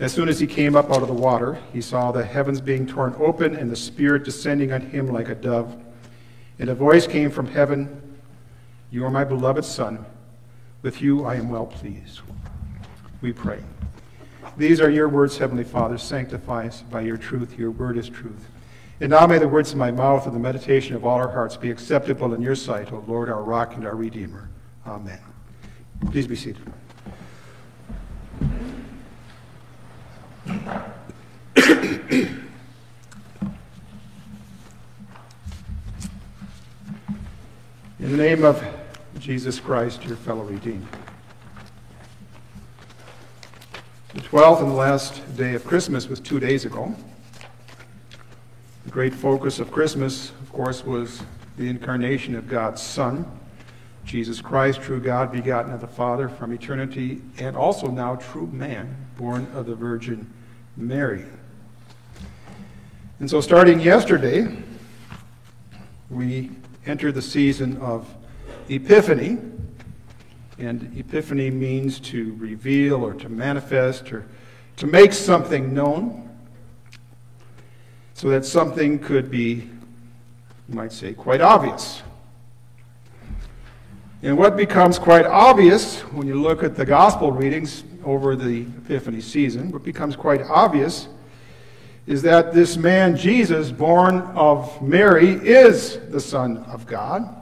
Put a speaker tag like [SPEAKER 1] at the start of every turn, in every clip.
[SPEAKER 1] As soon as he came up out of the water, he saw the heavens being torn open and the Spirit descending on him like a dove. And a voice came from heaven You are my beloved Son. With you I am well pleased. We pray. These are your words, Heavenly Father. Sanctify us by your truth. Your word is truth. And now may the words of my mouth and the meditation of all our hearts be acceptable in your sight, O Lord, our rock and our redeemer. Amen. Please be seated. In the name of Jesus Christ, your fellow redeemed. The 12th and the last day of Christmas was two days ago. The great focus of Christmas, of course, was the incarnation of God's Son, Jesus Christ, true God, begotten of the Father from eternity, and also now true man, born of the Virgin Mary. And so, starting yesterday, we enter the season of Epiphany. And Epiphany means to reveal or to manifest or to make something known so that something could be, you might say, quite obvious. And what becomes quite obvious when you look at the gospel readings over the Epiphany season, what becomes quite obvious is that this man, Jesus, born of Mary, is the Son of God,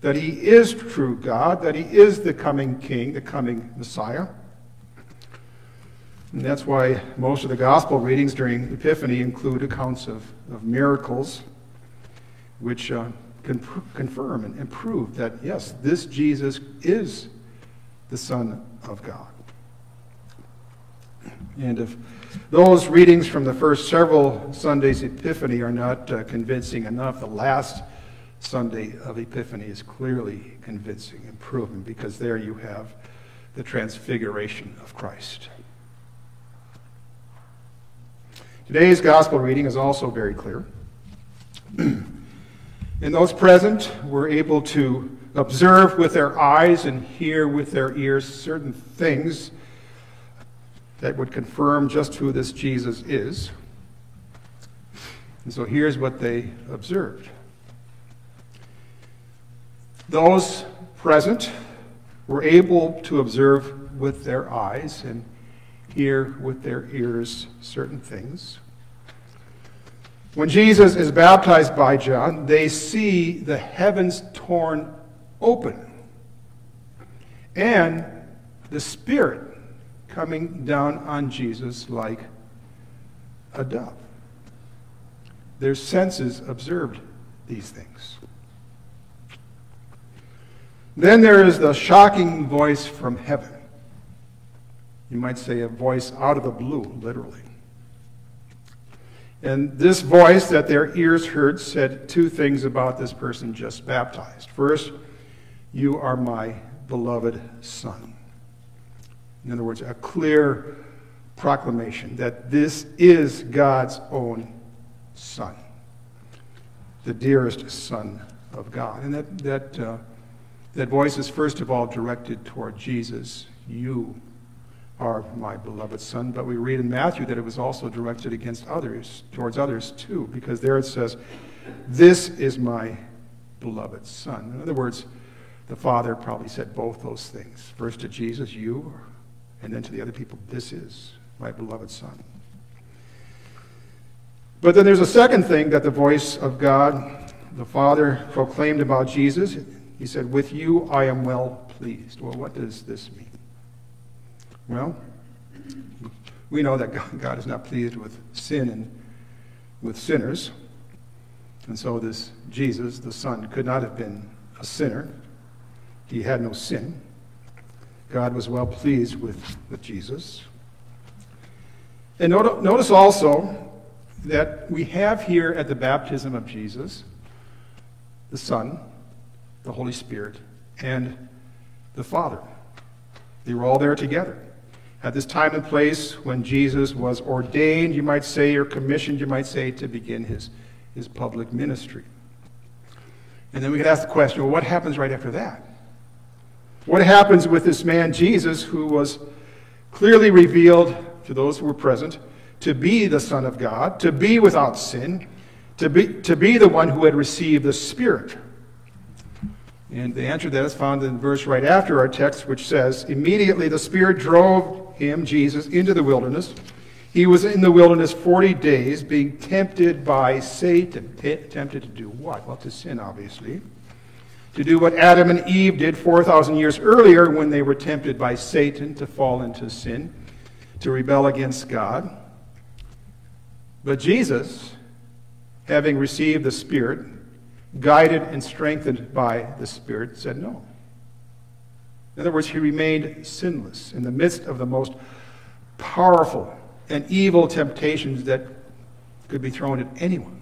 [SPEAKER 1] that he is true God, that he is the coming King, the coming Messiah. And that's why most of the gospel readings during Epiphany include accounts of, of miracles, which uh, can pr- confirm and, and prove that, yes, this Jesus is the Son of God. And if those readings from the first several Sundays of Epiphany are not uh, convincing enough, the last Sunday of Epiphany is clearly convincing and proven because there you have the transfiguration of Christ. Today's gospel reading is also very clear. and those present were able to observe with their eyes and hear with their ears certain things that would confirm just who this Jesus is. And so here's what they observed. Those present were able to observe with their eyes and hear with their ears certain things. When Jesus is baptized by John, they see the heavens torn open and the Spirit coming down on Jesus like a dove. Their senses observed these things. Then there is the shocking voice from heaven. You might say a voice out of the blue, literally. And this voice that their ears heard said two things about this person just baptized. First, you are my beloved Son. In other words, a clear proclamation that this is God's own Son, the dearest Son of God. And that, that, uh, that voice is first of all directed toward Jesus. You are my beloved Son. But we read in Matthew that it was also directed against others, towards others too, because there it says, This is my beloved Son. In other words, the Father probably said both those things. First to Jesus, you and then to the other people, this is my beloved Son. But then there's a second thing that the voice of God, the Father, proclaimed about Jesus. He said, With you I am well pleased. Well, what does this mean? Well, we know that God is not pleased with sin and with sinners. And so this Jesus, the Son, could not have been a sinner. He had no sin. God was well pleased with, with Jesus. And notice also that we have here at the baptism of Jesus the Son, the Holy Spirit, and the Father. They were all there together. At this time and place when Jesus was ordained, you might say, or commissioned, you might say, to begin his, his public ministry. And then we could ask the question well, what happens right after that? What happens with this man, Jesus, who was clearly revealed to those who were present to be the Son of God, to be without sin, to be, to be the one who had received the Spirit. And the answer to that is found in the verse right after our text, which says, Immediately the Spirit drove him, Jesus, into the wilderness. He was in the wilderness 40 days, being tempted by Satan. Tempted to do what? Well, to sin, obviously. To do what Adam and Eve did 4,000 years earlier when they were tempted by Satan to fall into sin, to rebel against God. But Jesus, having received the Spirit, guided and strengthened by the Spirit, said no. In other words, he remained sinless in the midst of the most powerful and evil temptations that could be thrown at anyone.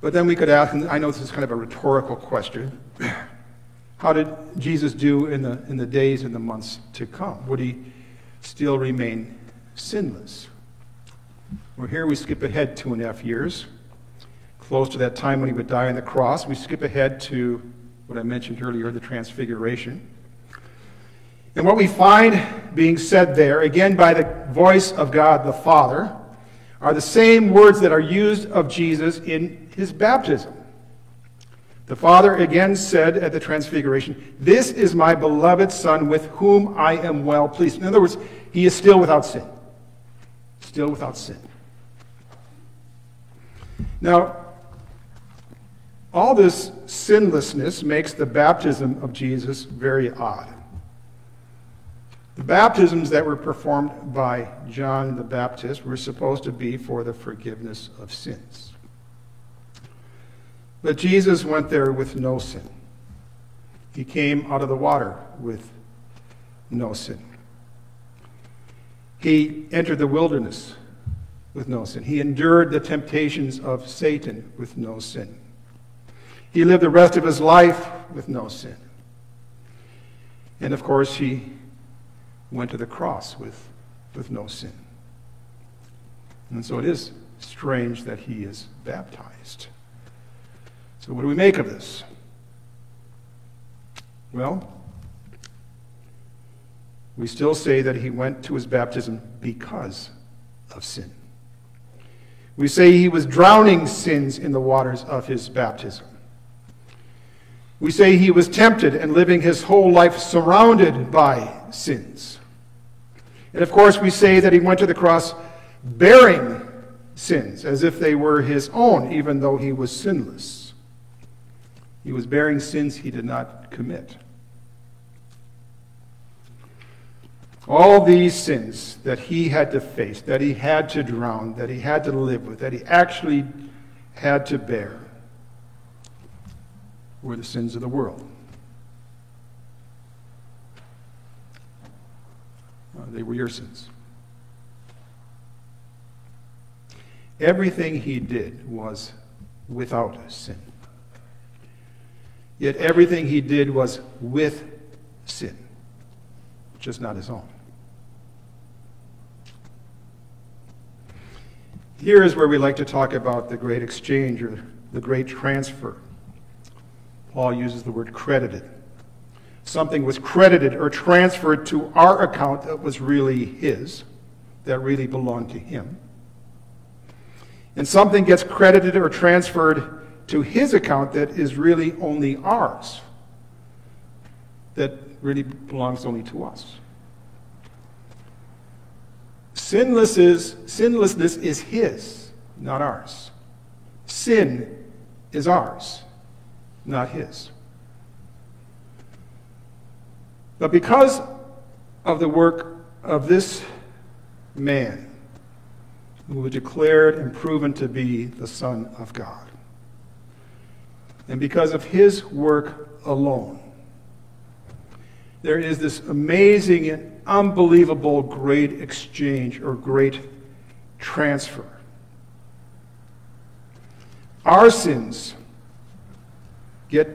[SPEAKER 1] But then we could ask, and I know this is kind of a rhetorical question how did Jesus do in the, in the days and the months to come? Would he still remain sinless? Well, here we skip ahead two and a half years close to that time when he would die on the cross. We skip ahead to what I mentioned earlier, the transfiguration. And what we find being said there, again by the voice of God the Father, are the same words that are used of Jesus in his baptism. The Father again said at the transfiguration, This is my beloved Son with whom I am well pleased. In other words, he is still without sin. Still without sin. Now, all this sinlessness makes the baptism of Jesus very odd. The baptisms that were performed by John the Baptist were supposed to be for the forgiveness of sins. But Jesus went there with no sin. He came out of the water with no sin. He entered the wilderness with no sin. He endured the temptations of Satan with no sin. He lived the rest of his life with no sin. And of course, he went to the cross with, with no sin. And so it is strange that he is baptized. So, what do we make of this? Well, we still say that he went to his baptism because of sin. We say he was drowning sins in the waters of his baptism. We say he was tempted and living his whole life surrounded by sins. And of course, we say that he went to the cross bearing sins as if they were his own, even though he was sinless. He was bearing sins he did not commit. All these sins that he had to face, that he had to drown, that he had to live with, that he actually had to bear, were the sins of the world. Uh, they were your sins. Everything he did was without sin. Yet everything he did was with sin, just not his own. Here is where we like to talk about the great exchange or the great transfer. Paul uses the word credited. Something was credited or transferred to our account that was really his, that really belonged to him. And something gets credited or transferred to his account that is really only ours, that really belongs only to us. Sinless is, sinlessness is his, not ours. Sin is ours not his. But because of the work of this man, who was declared and proven to be the Son of God, and because of his work alone, there is this amazing and unbelievable great exchange or great transfer. Our sins get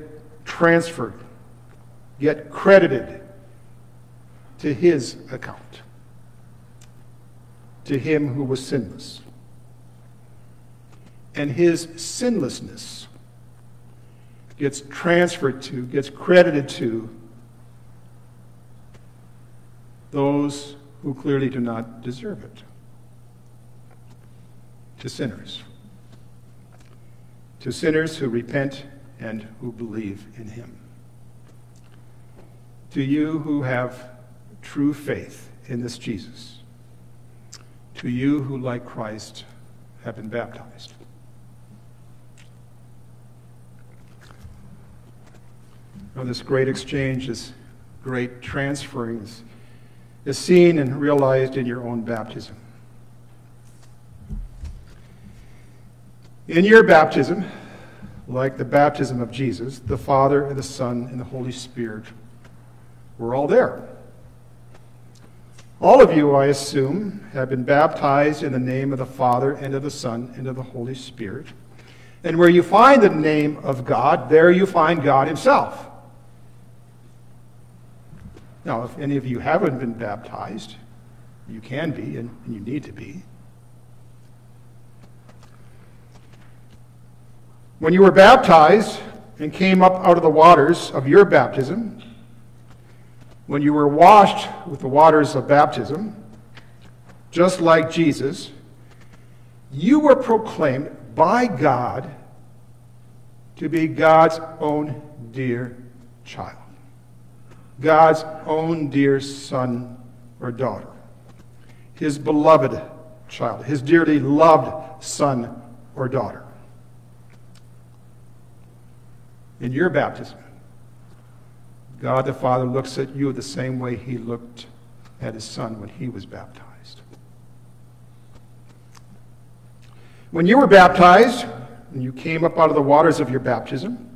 [SPEAKER 1] transferred, get credited to his account, to him who was sinless. And his sinlessness gets transferred to, gets credited to those who clearly do not deserve it, to sinners, to sinners who repent and who believe in him, to you who have true faith in this Jesus, to you who, like Christ, have been baptized. Now, this great exchange, this great transferring is seen and realized in your own baptism. In your baptism, like the baptism of Jesus, the Father and the Son and the Holy Spirit were all there. All of you, I assume, have been baptized in the name of the Father and of the Son and of the Holy Spirit. And where you find the name of God, there you find God Himself. Now, if any of you haven't been baptized, you can be and you need to be. When you were baptized and came up out of the waters of your baptism, when you were washed with the waters of baptism, just like Jesus, you were proclaimed by God to be God's own dear child, God's own dear son or daughter, his beloved child, his dearly loved son or daughter. In your baptism, God the Father looks at you the same way he looked at his son when he was baptized. When you were baptized, and you came up out of the waters of your baptism,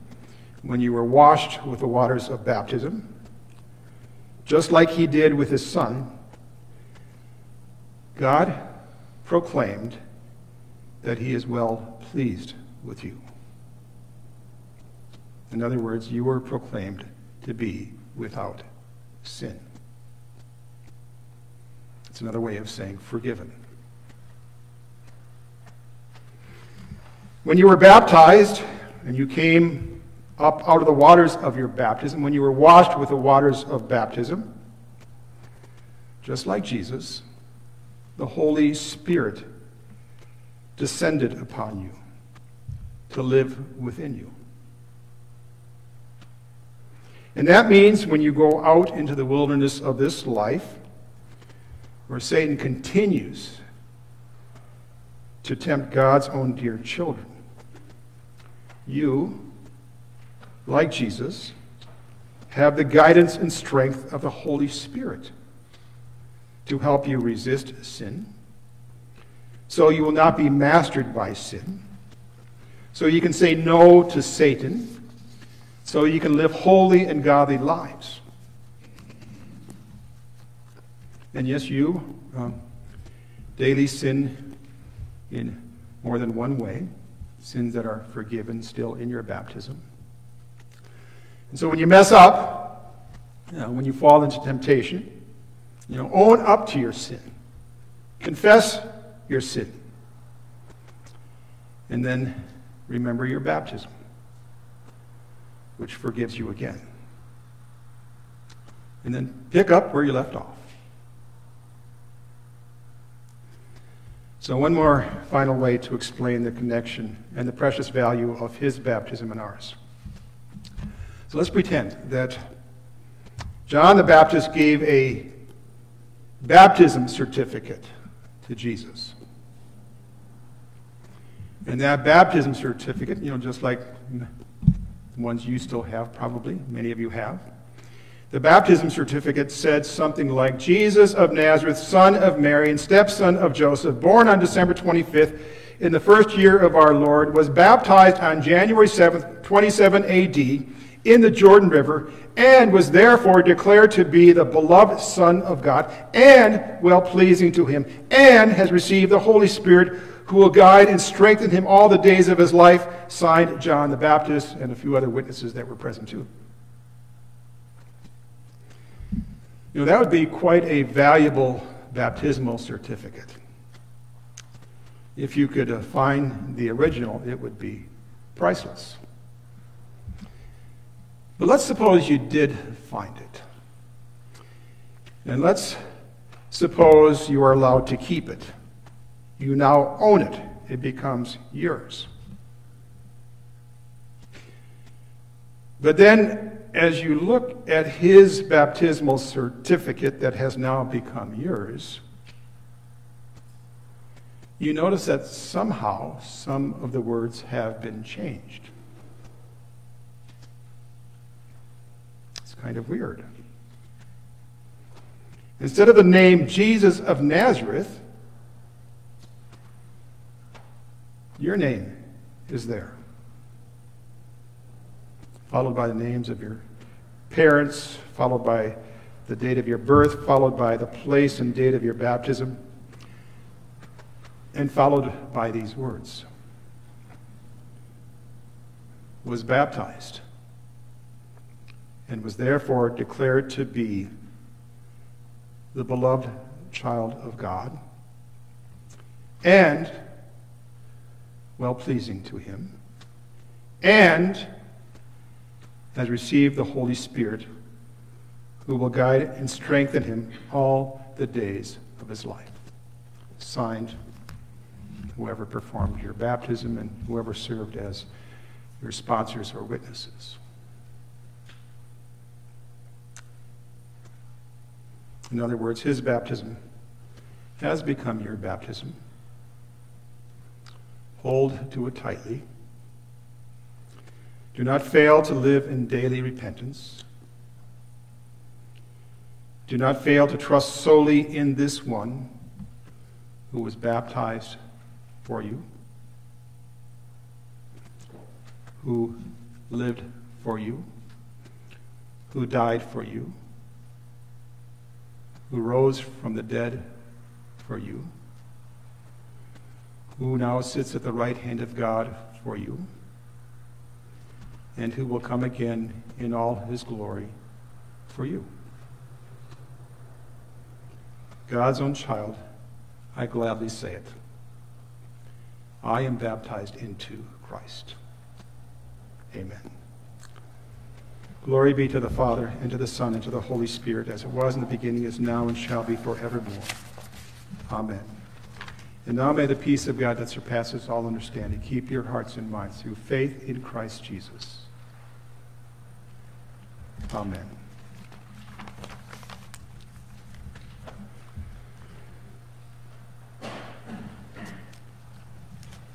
[SPEAKER 1] when you were washed with the waters of baptism, just like he did with his son, God proclaimed that he is well pleased with you. In other words, you were proclaimed to be without sin. It's another way of saying forgiven. When you were baptized and you came up out of the waters of your baptism, when you were washed with the waters of baptism, just like Jesus, the Holy Spirit descended upon you to live within you. And that means when you go out into the wilderness of this life, where Satan continues to tempt God's own dear children, you, like Jesus, have the guidance and strength of the Holy Spirit to help you resist sin, so you will not be mastered by sin, so you can say no to Satan so you can live holy and godly lives. And yes, you um, daily sin in more than one way, sins that are forgiven still in your baptism. And so when you mess up, you know, when you fall into temptation, you know, own up to your sin. Confess your sin. And then remember your baptism which forgives you again. And then pick up where you left off. So, one more final way to explain the connection and the precious value of his baptism and ours. So, let's pretend that John the Baptist gave a baptism certificate to Jesus. And that baptism certificate, you know, just like the ones you still have, probably, many of you have. The baptism certificate said something like Jesus of Nazareth, son of Mary, and stepson of Joseph, born on December 25th in the first year of our Lord, was baptized on January 7th, 27 AD, in the Jordan River, and was therefore declared to be the beloved Son of God, and well pleasing to him, and has received the Holy Spirit who will guide and strengthen him all the days of his life, signed John the Baptist and a few other witnesses that were present too. You know, that would be quite a valuable baptismal certificate. If you could uh, find the original, it would be priceless. But let's suppose you did find it. And let's suppose you are allowed to keep it. You now own it, it becomes yours. But then, as you look at his baptismal certificate that has now become yours, you notice that somehow some of the words have been changed. Kind of weird. Instead of the name Jesus of Nazareth, your name is there followed by the names of your parents, followed by the date of your birth, followed by the place and date of your baptism, and followed by these words was baptized and was therefore declared to be the beloved child of God and well pleasing to him and has received the Holy Spirit, who will guide and strengthen him all the days of his life. Signed, whoever performed your baptism and whoever served as your sponsors or witnesses. In other words, his baptism has become your baptism. Hold to it tightly. Do not fail to live in daily repentance. Do not fail to trust solely in this one who was baptized for you, who lived for you, who died for you, who rose from the dead for you, who now sits at the right hand of God for you and who will come again in all his glory for you. God's own child, I gladly say it. I am baptized into Christ. Amen. Glory be to the Father, and to the Son, and to the Holy Spirit, as it was in the beginning, is now, and shall be forevermore. Amen. And now may the peace of God that surpasses all understanding keep your hearts and minds through faith in Christ Jesus. Amen.